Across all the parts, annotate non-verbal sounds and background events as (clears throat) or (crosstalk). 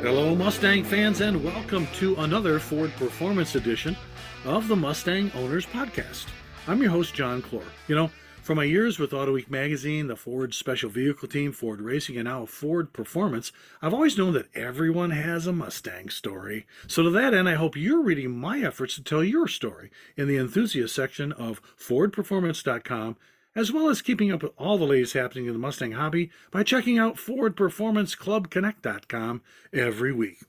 Hello, Mustang fans, and welcome to another Ford Performance Edition of the Mustang Owners Podcast. I'm your host, John Clor. You know, from my years with Auto Week magazine, the Ford Special Vehicle Team, Ford Racing, and now Ford Performance, I've always known that everyone has a Mustang story. So, to that end, I hope you're reading my efforts to tell your story in the enthusiast section of FordPerformance.com as well as keeping up with all the latest happening in the Mustang hobby by checking out FordPerformanceClubConnect.com every week.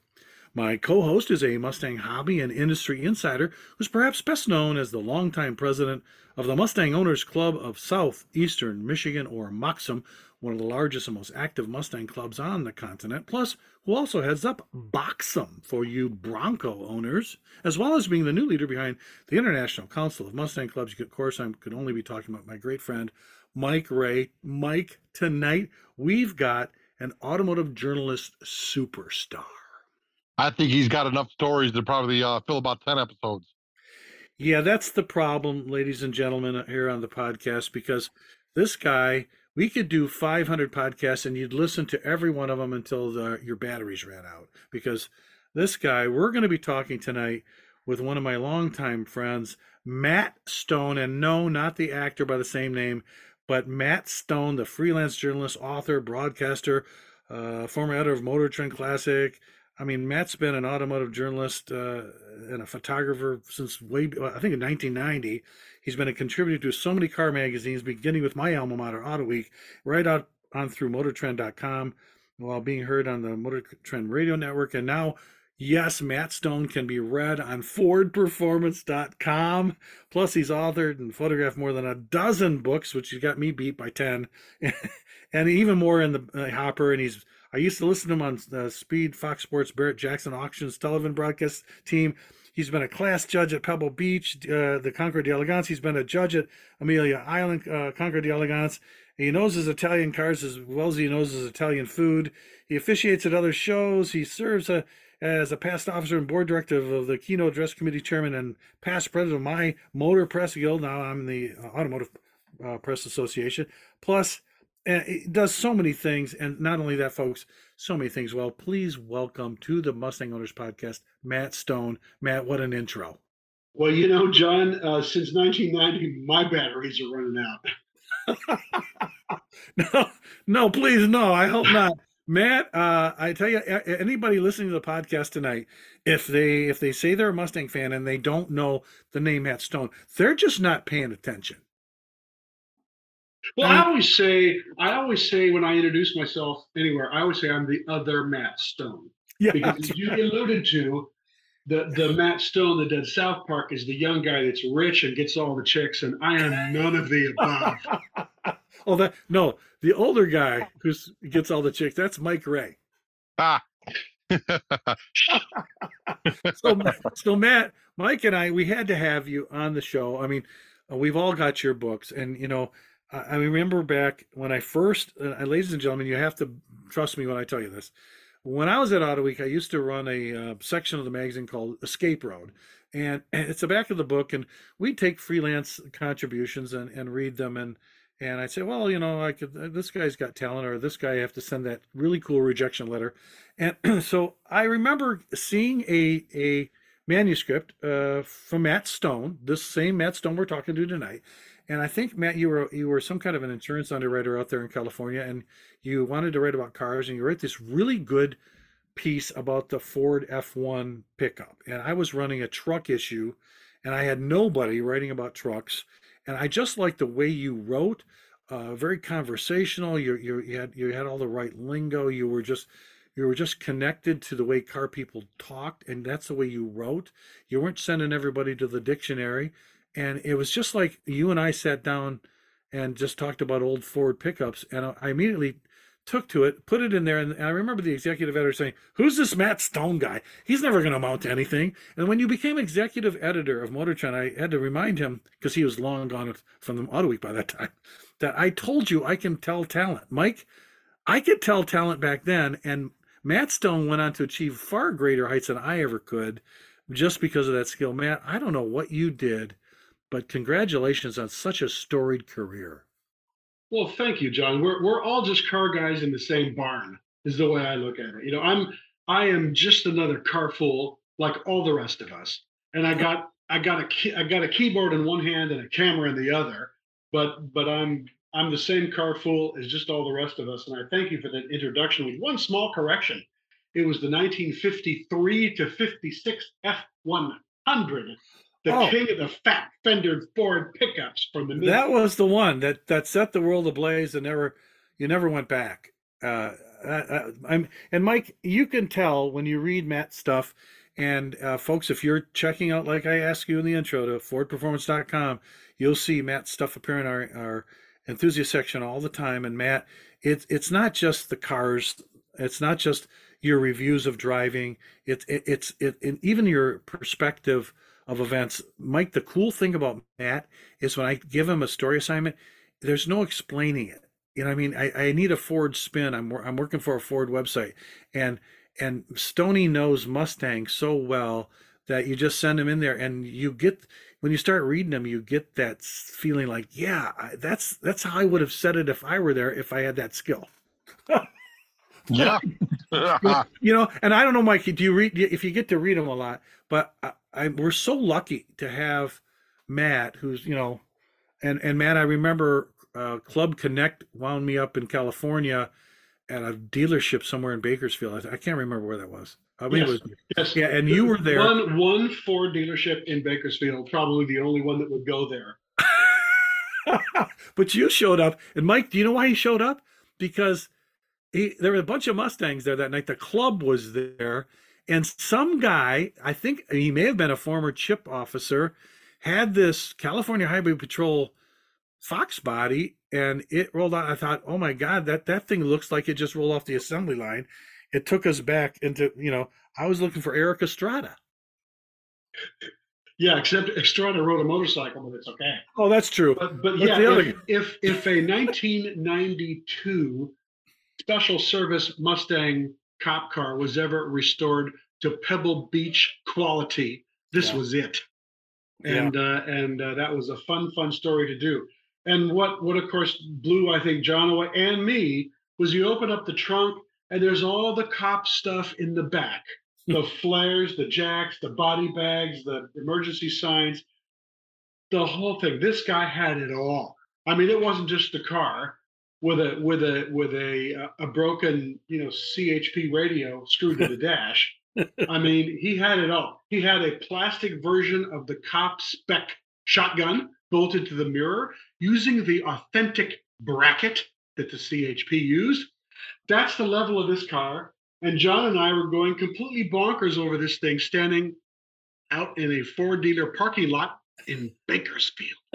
My co host is a Mustang hobby and industry insider who's perhaps best known as the longtime president of the Mustang Owners Club of Southeastern Michigan, or MOXM, one of the largest and most active Mustang clubs on the continent, plus who also heads up BOXM for you Bronco owners, as well as being the new leader behind the International Council of Mustang Clubs. Of course, I could only be talking about my great friend Mike Ray. Mike, tonight we've got an automotive journalist superstar. I think he's got enough stories to probably uh, fill about 10 episodes. Yeah, that's the problem, ladies and gentlemen, here on the podcast, because this guy we could do 500 podcasts and you'd listen to every one of them until the, your batteries ran out because this guy we're going to be talking tonight with one of my longtime friends matt stone and no not the actor by the same name but matt stone the freelance journalist author broadcaster uh, former editor of motor trend classic I mean, Matt's been an automotive journalist uh, and a photographer since way, I think in 1990. He's been a contributor to so many car magazines, beginning with my alma mater, Auto Week, right out on through MotorTrend.com, while being heard on the Motor Trend Radio Network. And now, yes, Matt Stone can be read on FordPerformance.com. Plus, he's authored and photographed more than a dozen books, which has got me beat by 10, (laughs) and even more in the uh, hopper. And he's I used to listen to him on uh, Speed, Fox Sports, Barrett Jackson Auctions, television broadcast team. He's been a class judge at Pebble Beach, uh, the Concours d'Elegance. He's been a judge at Amelia Island, uh, Concours d'Elegance. He knows his Italian cars as well as he knows his Italian food. He officiates at other shows. He serves a, as a past officer and board director of the Keynote Address Committee chairman and past president of my Motor Press Guild. Now I'm the Automotive uh, Press Association. Plus, and it does so many things. And not only that, folks, so many things. Well, please welcome to the Mustang Owners Podcast, Matt Stone. Matt, what an intro. Well, you know, John, uh, since 1990, my batteries are running out. (laughs) (laughs) no, no, please, no. I hope not. Matt, uh, I tell you, anybody listening to the podcast tonight, if they if they say they're a Mustang fan and they don't know the name Matt Stone, they're just not paying attention. Well, I always say, I always say when I introduce myself anywhere, I always say I'm the other Matt Stone. Yeah, because you alluded to, the the Matt Stone that did South Park is the young guy that's rich and gets all the chicks, and I am none of the above. (laughs) oh, that no, the older guy who gets all the chicks. That's Mike Ray. Ah. (laughs) so, so Matt, Mike, and I, we had to have you on the show. I mean, we've all got your books, and you know I remember back when I first, uh, ladies and gentlemen, you have to trust me when I tell you this. When I was at Auto Week, I used to run a uh, section of the magazine called Escape Road, and, (clears throat) and, it's the back of the book, and we'd take freelance contributions and, and read them, and and I'd say, well, you know, I could, uh, this guy's got talent, or this guy I have to send that really cool rejection letter, and (clears throat) so I remember seeing a a manuscript uh, from Matt Stone, this same Matt Stone we're talking to tonight and I think Matt, you were you were some kind of an insurance underwriter out there in California, and you wanted to write about cars, and you wrote this really good piece about the Ford F1 pickup. And I was running a truck issue, and I had nobody writing about trucks, and I just liked the way you wrote. Uh, very conversational. You, you you had you had all the right lingo. You were just you were just connected to the way car people talked, and that's the way you wrote. You weren't sending everybody to the dictionary and it was just like you and I sat down and just talked about old Ford pickups, and I immediately took to it, put it in there, and I remember the executive editor saying, "Who's this Matt Stone guy? He's never going to amount to anything." And when you became executive editor of Motor Trend, I had to remind him because he was long gone from the Auto Week by that time (laughs) that I told you I can tell talent, Mike. I could tell talent back then, and Matt Stone went on to achieve far greater heights than I ever could just because of that skill. Matt, I don't know what you did, but congratulations on such a storied career. Well, thank you, John. We're we're all just car guys in the same barn, is the way I look at it. You know, I'm I am just another car fool like all the rest of us. And I got I got a key, I got a keyboard in one hand and a camera in the other, but but I'm I'm the same car fool as just all the rest of us. And I thank you for that introduction with one small correction. It was the 1953 to 56 F100 the oh. king of the fat fendered Ford pickups from the. That was the one that that set the world ablaze and never, you never went back. Uh, I, am and Mike, you can tell when you read Matt's stuff. And uh, folks, if you're checking out, like I asked you in the intro to FordPerformance.com, you'll see Matt's stuff appear in our, our enthusiast section all the time. And Matt, it's it's not just the cars. It's not just your reviews of driving. It's it, it's it, it, even your perspective of events. Mike, the cool thing about Matt is when I give him a story assignment, there's no explaining it. You know, I mean, I, I need a Ford spin. I'm I'm working for a Ford website, and and Stony knows Mustang so well that you just send him in there, and you get when you start reading them, you get that feeling like, yeah, that's that's how I would have said it if I were there, if I had that skill. yeah, (laughs) you know, and I don't know, Mike. Do you read if you get to read them a lot? But uh, I, we're so lucky to have Matt, who's you know, and and Matt, I remember uh, Club Connect wound me up in California at a dealership somewhere in Bakersfield. I, I can't remember where that was. I mean, yes. it was yes. yeah, and you were there. One one Ford dealership in Bakersfield, probably the only one that would go there. (laughs) but you showed up, and Mike, do you know why he showed up? Because he there were a bunch of Mustangs there that night. The club was there, and some guy, I think he may have been a former chip officer, had this California Highway Patrol Fox body and it rolled out. I thought, oh my God, that, that thing looks like it just rolled off the assembly line. It took us back into, you know, I was looking for Erik Estrada. Yeah, except Estrada rode a motorcycle, but it's okay. Oh, that's true. But, but yeah, if, if, if a 1992 Special Service Mustang cop car was ever restored to Pebble Beach quality, this yeah. was it. And yeah. uh, and uh, that was a fun, fun story to do. And what what of course blew I think John away and me was you open up the trunk and there's all the cop stuff in the back, (laughs) the flares, the jacks, the body bags, the emergency signs, the whole thing. This guy had it all. I mean, it wasn't just the car with a with a with a a broken you know CHP radio screwed to the (laughs) dash. I mean, he had it all. He had a plastic version of the cop spec shotgun bolted to the mirror using the authentic bracket that the CHP used. That's the level of this car. And John and I were going completely bonkers over this thing, standing out in a Ford dealer parking lot in Bakersfield. (laughs)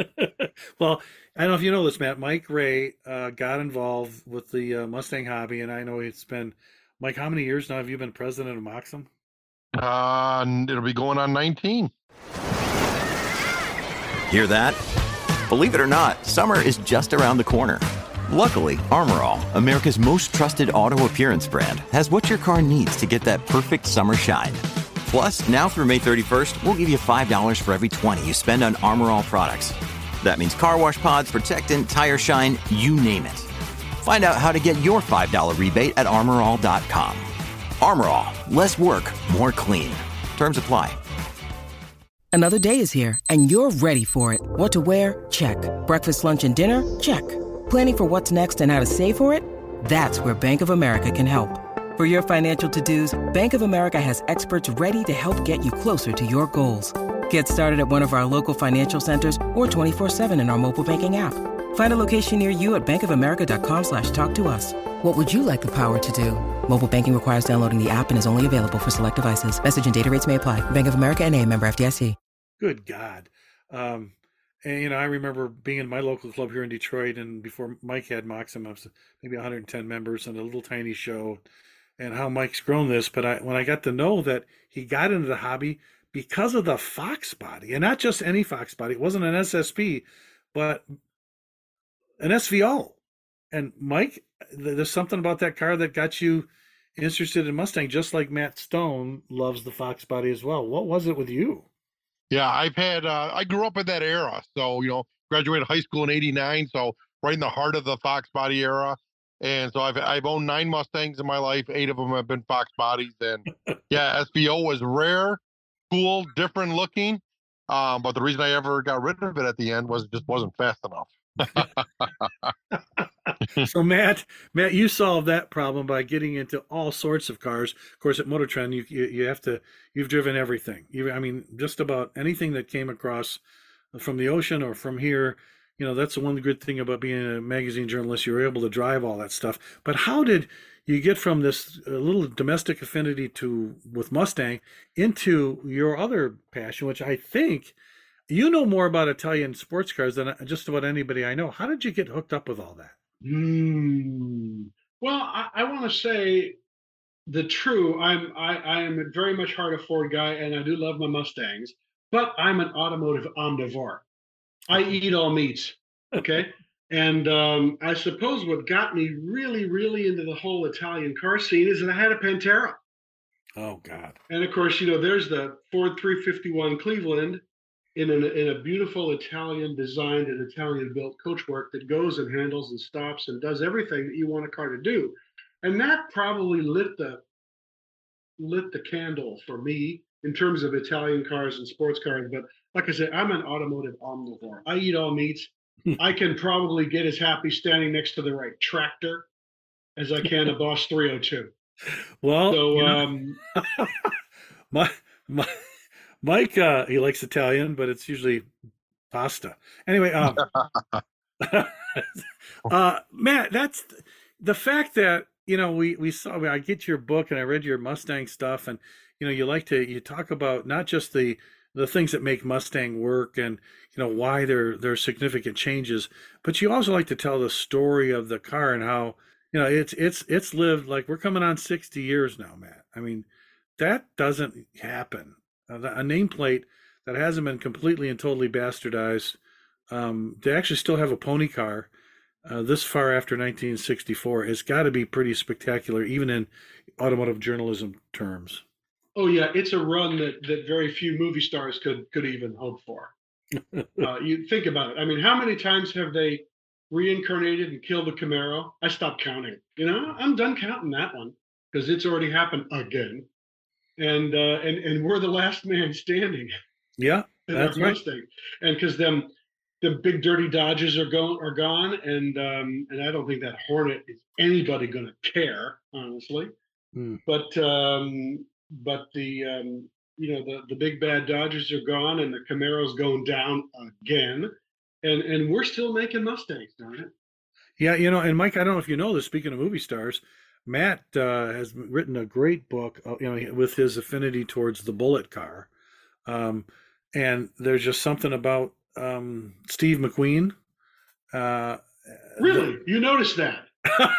well, I don't know if you know this, Matt. Mike Ray uh, got involved with the uh, Mustang hobby, and I know it's been Mike. How many years now have you been president of Moxum? Uh, it'll be going on 19. Hear that? Believe it or not, summer is just around the corner. Luckily, Armorall, America's most trusted auto appearance brand, has what your car needs to get that perfect summer shine. Plus, now through May 31st, we'll give you $5 for every 20 you spend on Armorall products. That means car wash pods, protectant, tire shine, you name it. Find out how to get your $5 rebate at armorall.com. Armorall, less work, more clean. Terms apply. Another day is here, and you're ready for it. What to wear? Check. Breakfast, lunch, and dinner? Check. Planning for what's next and how to save for it? That's where Bank of America can help. For your financial to-dos, Bank of America has experts ready to help get you closer to your goals. Get started at one of our local financial centers or 24-7 in our mobile banking app. Find a location near you at bankofamerica.com slash talk to us. What would you like the power to do? Mobile banking requires downloading the app and is only available for select devices. Message and data rates may apply. Bank of America and a member FDIC. Good God. Um, and, you know, I remember being in my local club here in Detroit and before Mike had Moxum, I maybe 110 members and a little tiny show and how Mike's grown this. But I, when I got to know that he got into the hobby – because of the Fox body, and not just any Fox body. It wasn't an SSP, but an SVO. And Mike, there's something about that car that got you interested in Mustang, just like Matt Stone loves the Fox body as well. What was it with you? Yeah, I've had. Uh, I grew up in that era, so you know, graduated high school in '89, so right in the heart of the Fox body era. And so I've I've owned nine Mustangs in my life. Eight of them have been Fox bodies, and (laughs) yeah, SVO was rare, cool, different looking. Um, but the reason I ever got rid of it at the end was it just wasn't fast enough. (laughs) so Matt, Matt, you solved that problem by getting into all sorts of cars. Of course, at Motor Trend, you you, you have to you've driven everything. You, I mean, just about anything that came across from the ocean or from here. You know, that's the one good thing about being a magazine journalist. You're able to drive all that stuff. But how did you get from this uh, little domestic affinity to with Mustang into your other passion, which I think you know more about Italian sports cars than just about anybody I know. How did you get hooked up with all that? Mm. Well, I, I want to say the true. I'm I, I am a very much heart a Ford guy, and I do love my Mustangs. But I'm an automotive omnivore. I eat all meats. Okay. (laughs) and um, I suppose what got me really, really into the whole Italian car scene is that I had a Pantera. Oh God! And of course, you know, there's the Ford 351 Cleveland, in, an, in a beautiful Italian designed and Italian built coachwork that goes and handles and stops and does everything that you want a car to do. And that probably lit the lit the candle for me in terms of Italian cars and sports cars. But like I said, I'm an automotive omnivore. I eat all meats. (laughs) I can probably get as happy standing next to the right tractor as I can a (laughs) Boss 302. Well, so um, (laughs) my my Mike, uh, he likes Italian, but it's usually pasta. Anyway, um, uh, Matt, that's the fact that you know we we saw. I get your book and I read your Mustang stuff, and you know you like to you talk about not just the the things that make Mustang work and you know why there there's significant changes, but you also like to tell the story of the car and how you know it's it's it's lived like we're coming on 60 years now, Matt. I mean that doesn't happen a nameplate that hasn't been completely and totally bastardized. Um, to actually still have a pony car uh, this far after 1964 has got to be pretty spectacular, even in automotive journalism terms. Oh yeah, it's a run that that very few movie stars could could even hope for. (laughs) uh, you think about it. I mean, how many times have they reincarnated and killed the Camaro? I stopped counting. You know, I'm done counting that one because it's already happened again and uh, and and we're the last man standing. Yeah, (laughs) that's right. Mustang. And because them the big dirty Dodges are gone are gone, and um, and I don't think that Hornet is anybody going to care, honestly. Mm. But um, but the um, you know the the big bad Dodges are gone, and the Camaro's going down again, and and we're still making Mustangs, darn it. Yeah, you know, and Mike, I don't know if you know this. Speaking of movie stars, Matt uh, has written a great book, uh, you know, with his affinity towards the Bullitt car, um, and there's just something about um, Steve McQueen. Uh, really, you noticed that? (laughs)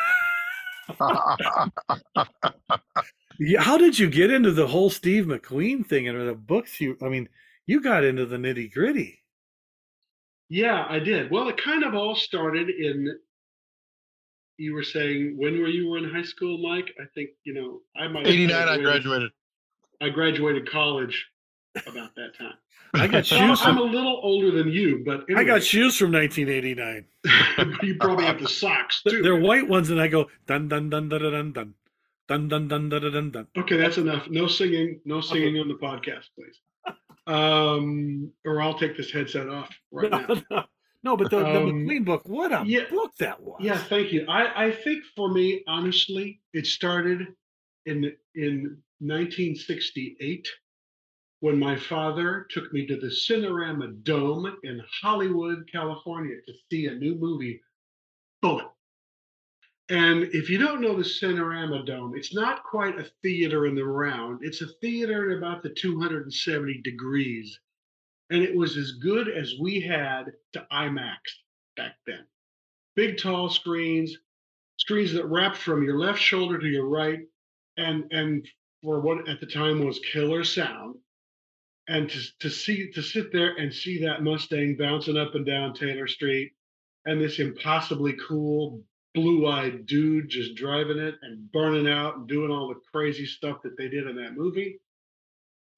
(laughs) (laughs) yeah, how did you get into the whole Steve McQueen thing and the books? You, I mean, you got into the nitty gritty. Yeah, I did. Well, it kind of all started in you were saying when were you were in high school, Mike? I think you know I might. Eighty nine. I graduated. I graduated college about that time. I got shoes. I'm a little older than you, but anyway. I got shoes from 1989. (laughs) you probably have the socks too. They're white ones, and I go dun dun dun dun dun dun dun dun dun dun dun dun. Okay, that's enough. No singing. No singing on the podcast, please. Um, or I'll take this headset off right (laughs) now. No, but the, the um, McQueen book, what a yeah, book that was. Yeah, thank you. I, I think for me, honestly, it started in in 1968 when my father took me to the Cinerama Dome in Hollywood, California, to see a new movie, Bullitt. And if you don't know the Cinerama Dome, it's not quite a theater in the round. It's a theater at about the 270 degrees and it was as good as we had to IMAX back then. Big tall screens, screens that wrapped from your left shoulder to your right, and and for what at the time was killer sound. And to to see to sit there and see that Mustang bouncing up and down Taylor Street, and this impossibly cool blue-eyed dude just driving it and burning out and doing all the crazy stuff that they did in that movie.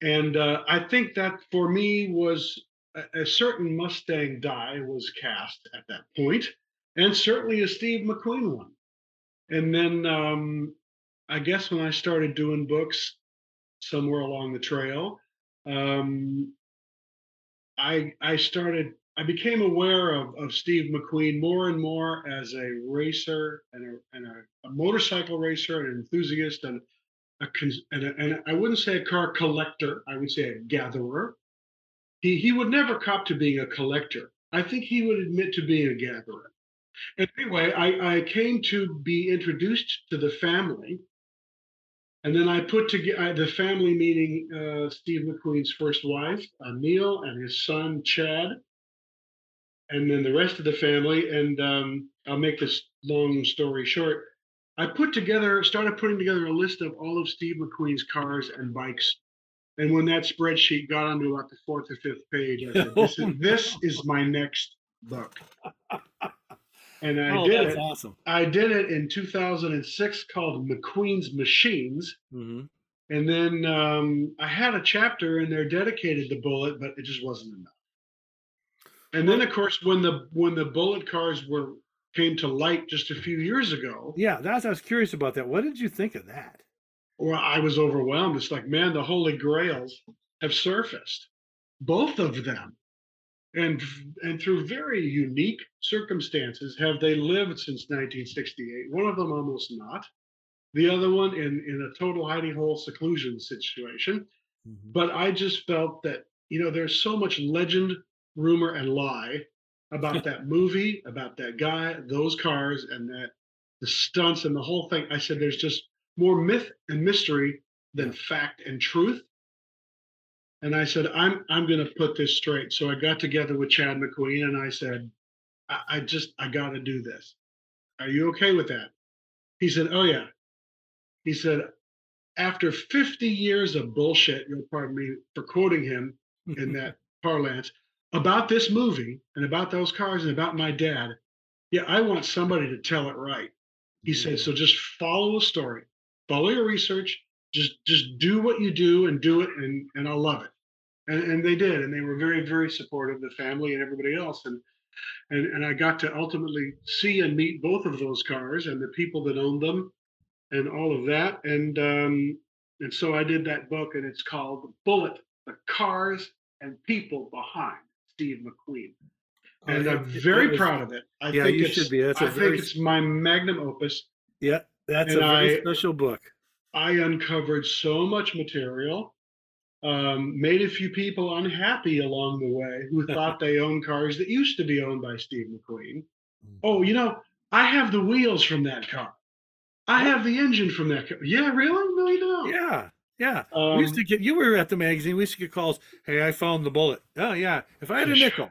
And uh, I think that for me was a, a, certain Mustang die was cast at that point, and certainly a Steve McQueen one. And then um, I guess when I started doing books somewhere along the trail, um, I I started I became aware of, of Steve McQueen more and more as a racer and a, and a, a motorcycle racer, and an enthusiast, and a, and, a, and I wouldn't say a car collector. I would say a gatherer. He he would never cop to being a collector. I think he would admit to being a gatherer. Anyway, I, I came to be introduced to the family and then I put together the family meeting uh, Steve McQueen's first wife, Neil, and his son, Chad, and then the rest of the family. And um, I'll make this long story short. I put together, started putting together a list of all of Steve McQueen's cars and bikes. And when that spreadsheet got onto about the fourth or fifth page, I said, this, is, (laughs) this is my next book and I oh, did it. Awesome. I did it in 2006 called McQueen's Machines. Mm-hmm. And then um, I had a chapter in there dedicated to Bullitt, but it just wasn't enough. And then, of course, when the when the Bullitt cars were came to light just a few years ago, yeah, that's I was curious about that. What did you think of that? Well, I was overwhelmed. It's like, man, the holy grails have surfaced, both of them and and through very unique circumstances have they lived since 1968 one of them almost not the other one in in a total hidey hole seclusion situation mm-hmm. but i just felt that you know there's so much legend rumor and lie about (laughs) that movie about that guy those cars and that the stunts and the whole thing i said there's just more myth and mystery than fact and truth and I said, I'm I'm going to put this straight. So I got together with Chad McQueen and I said, I, I just I got to do this. Are you okay with that? He said, Oh yeah. He said, after 50 years of bullshit, you'll pardon me for quoting him in (laughs) that parlance about this movie and about those cars and about my dad. Yeah, I want somebody to tell it right. He said, so just follow a story, follow your research, just just do what you do and do it and and I'll love it. And and they did, and they were very, very supportive, the family and everybody else. And and and I got to ultimately see and meet both of those cars and the people that owned them and all of that. And um and so I did that book and it's called Bullitt: the cars and people behind Steve McQueen. Oh, and I'm very was, proud of it. I yeah, think you should be. That's I a very, think it's my magnum opus. Yeah, that's and a very I, special book. I uncovered so much material, um, made a few people unhappy along the way who (laughs) thought they owned cars that used to be owned by Steve McQueen. Mm. Oh, you know, I have the wheels from that car. I have the engine from that car. Yeah, really? No, you don't. Yeah. Yeah. Um, we used to get you were at the magazine, we used to get calls, Hey, I found the Bullitt. Oh yeah. If I had a nickel.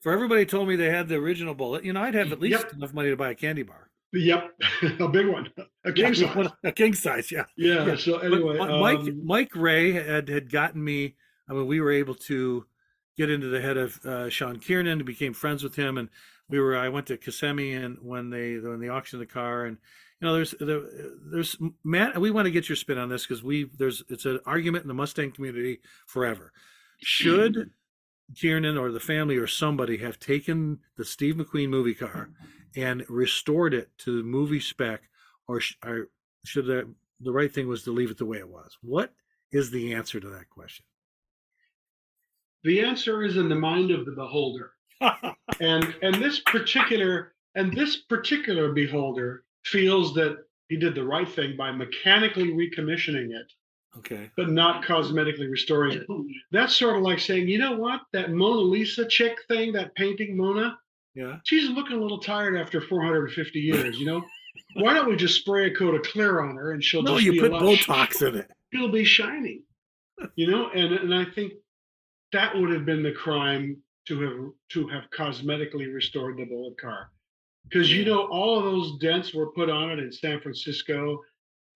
for everybody told me they had the original Bullitt, you know, I'd have at least yep. enough money to buy a candy bar. Yep, (laughs) a big one, a king yeah, size. (laughs) A king size, yeah. Yeah. yeah. So anyway, Mike um, Mike Ray had had gotten me. I mean, we were able to get into the head of uh, Sean Kiernan, and became friends with him, and we were. I went to Kissimmee and when they when they auctioned the car, and you know, there's there, there's Matt. We want to get your spin on this because we there's it's an argument in the Mustang community forever. Should (clears throat) Kiernan or the family or somebody have taken the Steve McQueen movie car and restored it to the movie spec, or, sh- or should the the right thing was to leave it the way it was? What is the answer to that question? The answer is in the mind of the beholder, (laughs) and and this particular and this particular beholder feels that he did the right thing by mechanically recommissioning it Okay. But not cosmetically restoring it. That's sort of like saying, you know what, that Mona Lisa chick thing, that painting Mona, Yeah. She's looking a little tired after 450 years. You know, why don't we just spray a coat of clear on her and she'll no, just you be put Botox in it. It'll be shiny. You know, and and I think that would have been the crime to have to have cosmetically restored the Bullitt car because you know all of those dents were put on it in San Francisco,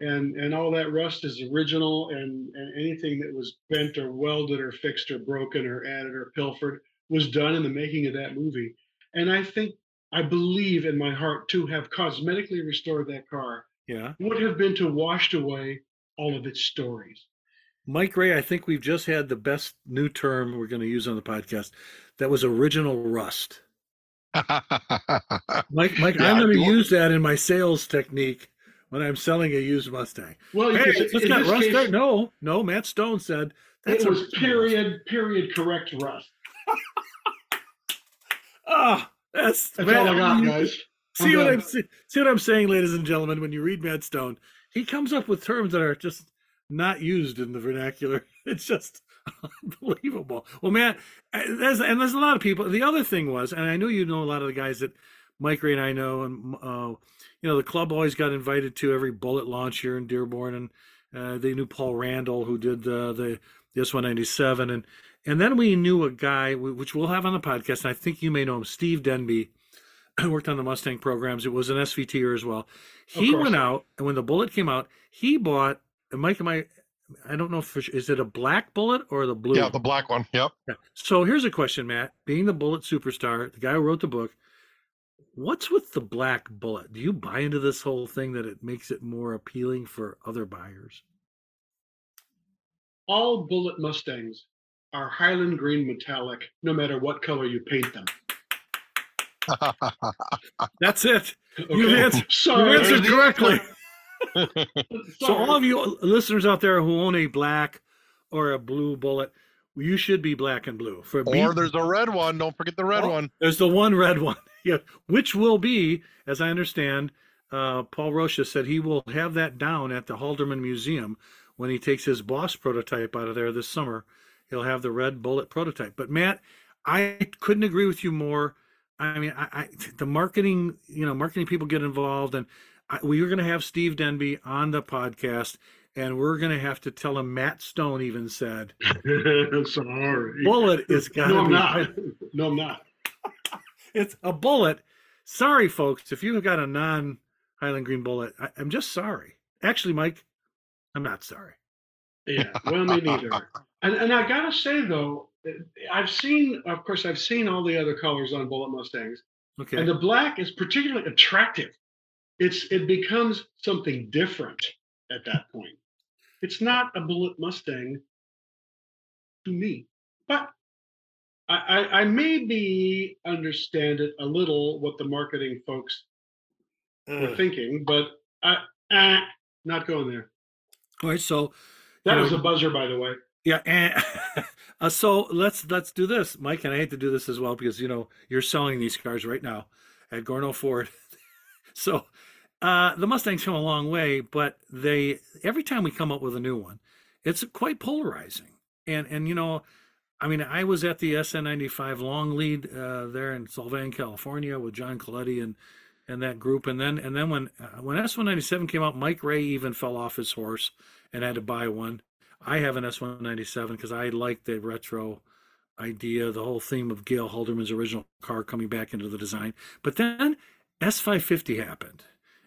and and all that rust is original, and and anything that was bent or welded or fixed or broken or added or pilfered was done in the making of that movie. And I think I believe in my heart to have cosmetically restored that car Yeah. would have been to washed away all of its stories. Mike Ray, I think we've just had the best new term we're going to use on the podcast. That was original rust. (laughs) Mike, Mike, Yeah, I'm going to use that in my sales technique when I'm selling a used Mustang. Well, Hey, it's in got rust case, there. No, no. Matt Stone said it was rust. period period correct rust. (laughs) Ah, that's That's Matt, all I got, guys. See I'm what done. I'm see, see what I'm saying, ladies and gentlemen. When you read Matt Stone, he comes up with terms that are just not used in the vernacular. (laughs) It's just unbelievable. Well, Matt, there's and there's a lot of people. The other thing was, and I know you know a lot of the guys that Mike Ray and I know, and uh, you know the club always got invited to every Bullitt launch here in Dearborn, and uh, they knew Paul Randall who did uh, the the S197, and and then we knew a guy which we'll have on the podcast. And I think you may know him, Steve Denby (clears throat) worked on the Mustang programs. It was an SVTer as well. He went out, and when the Bullitt came out, he bought. and Mike, am I? I don't know if it's- is it a black Bullitt or the blue? yeah, the black one. Yep. Yeah. So here's a question, Matt. Being the Bullitt superstar, the guy who wrote the book, what's with the black Bullitt? Do you buy into this whole thing that it makes it more appealing for other buyers? All Bullitt Mustangs are Highland green metallic, no matter what color you paint them. (laughs) That's it. You Okay? answered, you Sorry. answered correctly. (laughs) So all of you listeners out there who own a black or a blue Bullitt, you should be black and blue. For B- or there's a red one. Don't forget the red Oh, one. There's the one red one, (laughs) yeah, which will be, as I understand, uh, Paul Rocha said he will have that down at the Halderman Museum when he takes his Boss prototype out of there this summer. He'll have the red Bullitt prototype. But Matt, I couldn't agree with you more. I mean, I, I the marketing, you know, marketing people get involved, and I, we are going to have Steve Denby on the podcast, and we're going to have to tell him Matt Stone even said (laughs) Sorry. Bullitt is got no, I'm be not. No, I'm not. (laughs) it's a Bullitt. Sorry, folks, if you've got a non Highland Green Bullitt, I, I'm just sorry. Actually, Mike, I'm not sorry. Yeah, well, me neither. And and I gotta say though, I've seen, of course, I've seen all the other colors on Bullitt Mustangs, Okay. and the black is particularly attractive. It's it becomes something different at that point. It's not a Bullitt Mustang to me, but I, I, maybe understand it a little what the marketing folks were thinking, but I, uh, not going there. All right, so That was know- a buzzer, by the way. yeah, and, (laughs) uh, so let's let's do this, Mike. And I hate to do this as well because you know you're selling these cars right now at Gorno Ford. (laughs) so uh, the Mustangs come a long way, but they every time we come up with a new one, it's quite polarizing. And and you know, I mean, I was at the SN95 long lead uh, there in Solvang, California, with John Coletti and and that group. And then and then when uh, when S197 came out, Mike Ray even fell off his horse and had to buy one. I have an S197 because I like the retro idea, the whole theme of Gale Halderman's original car coming back into the design. But then S550 happened.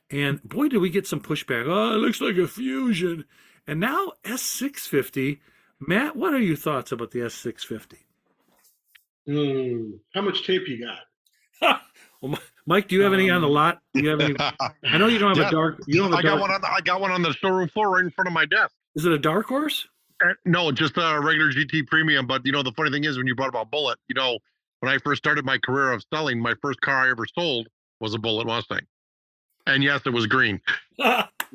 And boy, did we get some pushback. Oh, it looks like a fusion. And now S650. Matt, what are your thoughts about the S650? Hmm. How much tape you got? (laughs) well, Mike, do you have any on the lot? Do you have any? (laughs) I know you don't have Yeah. a dark. You don't have a I got dark. one on. The, I got one on the showroom floor right in front of my desk. Is it a dark horse? Uh, No, just a regular GT premium. But you know, the funny thing is, when you brought about Bullitt, you know, when I first started my career of selling, my first car I ever sold was a Bullitt Mustang, and yes, it was green. (laughs)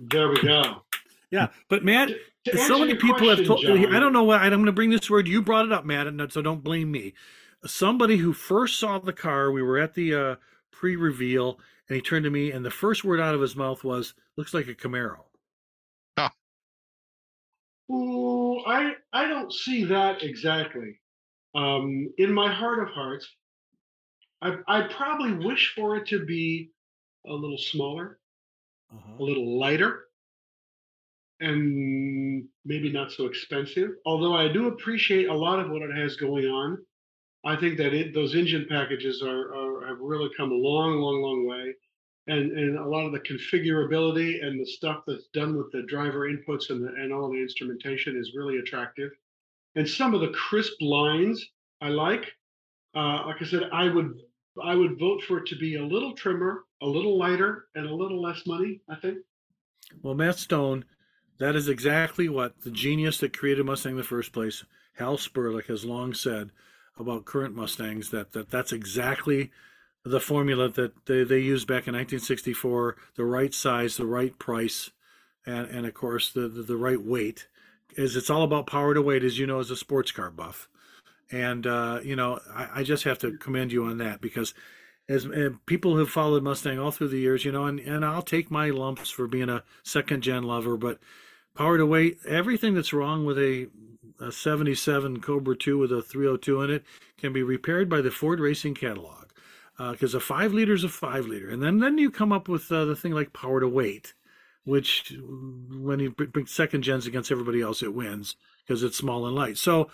There we go. Yeah, but Matt, To so many your people have told. John, I don't know why. I'm going to bring this word. You brought it up, Matt, and so don't blame me. Somebody who first saw the car, we were at the uh, pre-reveal, and he turned to me, and the first word out of his mouth was, "Looks like a Camaro." Ooh, I I don't see that exactly. Um, in my heart of hearts, I I probably wish for it to be a little smaller, Uh-huh. a little lighter, and maybe not so expensive. Although I do appreciate a lot of what it has going on. I think that it, those engine packages are, are have really come a long, long, long way, and and a lot of the configurability and the stuff that's done with the driver inputs and the, and all the instrumentation is really attractive. And some of the crisp lines I like. Uh, like I said, I would I would vote for it to be a little trimmer, a little lighter, and a little less money. I think. Well, Matt Stone, that is exactly what the genius that created Mustang in the first place, Hal Sperlich, has long said about current Mustangs. That that that's exactly the formula that they, they used back in 1964: the right size, the right price, and and of course the the, the right weight. Is it's all about power to weight, as you know, as a sports car buff. And uh, you know, I, I just have to commend you on that because as uh, people who've followed Mustang all through the years, you know, and, and I'll take my lumps for being a second gen lover, but power to weight, everything that's wrong with a, a 77 Cobra 2 with a 302 in it can be repaired by the Ford Racing catalog. Because uh, a five liter is a five liter. And then, then you come up with uh, the thing like power to weight, which when you bring second gens against everybody else, it wins because it's small and light. So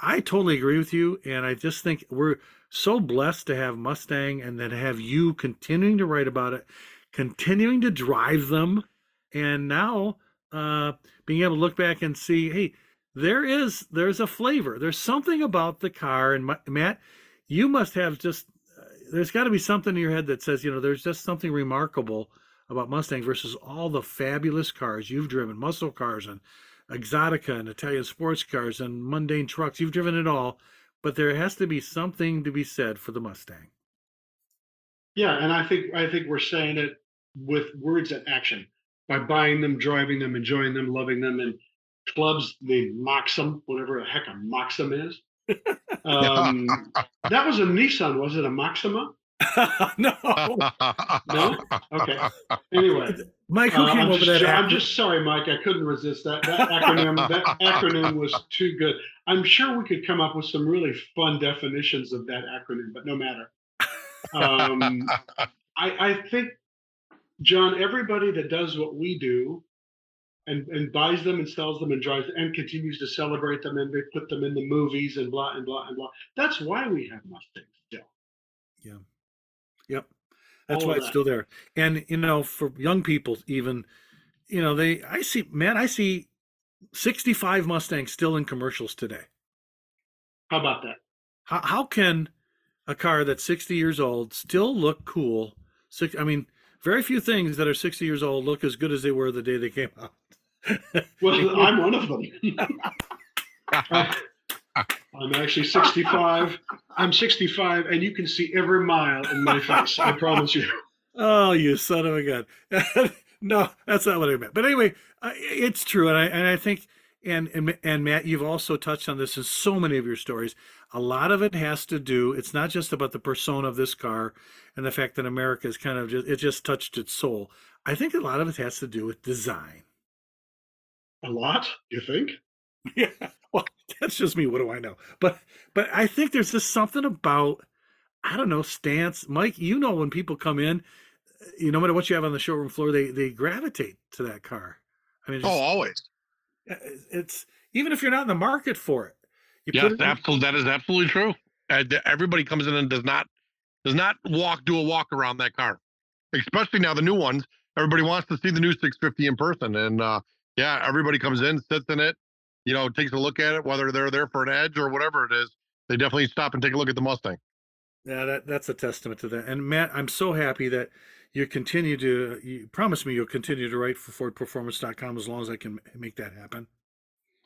I totally agree with you. And I just think we're so blessed to have Mustang and then have you continuing to write about it, continuing to drive them. And now uh, being able to look back and see, hey, there is there's a flavor. There's something about the car. And Matt, you must have just uh, there's got to be something in your head that says, you know, there's just something remarkable about Mustang versus all the fabulous cars you've driven, muscle cars and Exotica and Italian sports cars and mundane trucks. You've driven it all, but there has to be something to be said for the Mustang. Yeah, and I think I think we're saying it with words and action by buying them, driving them, enjoying them, loving them, and clubs they the Moxum, whatever the heck a Moxum is. (laughs) Um, that was a Nissan, was it a Maxima? (laughs) no. no. Okay. Anyway, Mike, who uh, came I'm over just, that? I'm just sorry, Mike. I couldn't resist that. That acronym. that (laughs) acronym was too good. I'm sure we could come up with some really fun definitions of that acronym, but no matter. Um, I, I think, John, everybody that does what we do and, and buys them and sells them and drives and continues to celebrate them and they put them in the movies and blah and blah and blah. That's why we have Mustangs still. Yeah. Yep. That's All why of it's that. still there. And you know, for young people, even, you know, they I see man, I see 65 Mustangs still in commercials today. How about that? How how can a car that's 60 years old still look cool? Six, I mean, very few things that are 60 years old look as good as they were the day they came out. (laughs) Well, I'm one of them. (laughs) I'm actually 65. I'm 65, and you can see every mile in my face. I promise you. Oh, you son of a gun! (laughs) no, that's not what I meant. But anyway, it's true, and I and I think and and and Matt, you've also touched on this in so many of your stories. A lot of it has to do. It's not just about the persona of this car and the fact that America is kind of just it just touched its soul. I think a lot of it has to do with design. A lot, you think? (laughs) Yeah, well, that's just me. What do I know? But but I think there's just something about I don't know stance. Mike, you know when people come in, you no matter what you have on the showroom floor, they they gravitate to that car. I mean, oh, always. It's even if you're not in the market for it. You Yes, it absolutely. That is absolutely true. Uh, everybody comes in and does not does not walk do a walk around that car, especially now the new ones. Everybody wants to see the new 650 in person, and uh, yeah, everybody comes in, sits in it, you know, takes a look at it, whether they're there for an edge or whatever it is. They definitely stop and take a look at the Mustang. Yeah, that that's a testament to that. And Matt, I'm so happy that you continue to you promise me you'll continue to write for FordPerformance.com as long as I can make that happen.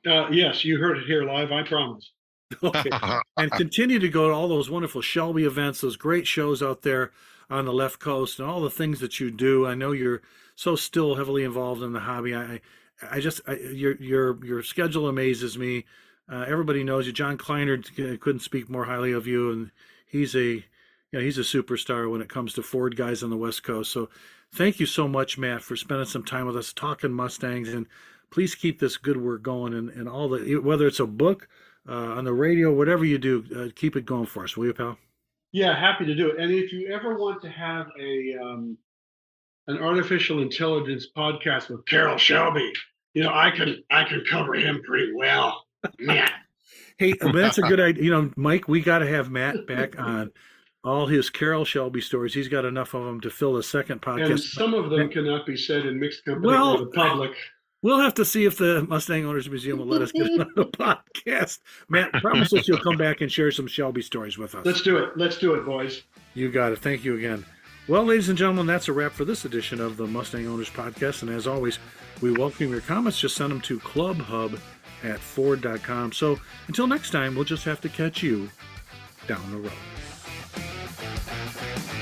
Uh, yes, you heard it here live. I promise. (laughs) (laughs) Okay. and continue to go to all those wonderful Shelby events, those great shows out there on the left coast, and all the things that you do. I know you're so still heavily involved in the hobby. I, I just I, your your your schedule amazes me. Uh, everybody knows you. John Kleiner couldn't speak more highly of you, and he's a you know, he's a superstar when it comes to Ford guys on the West Coast. So, thank you so much, Matt, for spending some time with us talking Mustangs, and please keep this good work going. And, and all the whether it's a book uh, on the radio, whatever you do, uh, keep it going for us, will you, pal? Yeah, happy to do it. And if you ever want to have a um, an artificial intelligence podcast with Carroll Shelby, you know, I can I can cover him pretty well. (laughs) Yeah. hey, that's a good idea. You know, Mike, we got to have Matt back on all his Carroll Shelby stories. He's got enough of them to fill a second podcast. And some of them cannot be said in mixed company well, with the public. We'll have to see if the Mustang Owners Museum will let us get on the (laughs) podcast. Matt, promise us you'll come back and share some Shelby stories with us. Let's do it. Let's do it, boys. You got it. Thank you again. Well, ladies and gentlemen, that's a wrap for this edition of the Mustang Owners Podcast. And as always, we welcome your comments. Just send them to clubhub at ford.com. So until next time, we'll just have to catch you down the road. Thank you.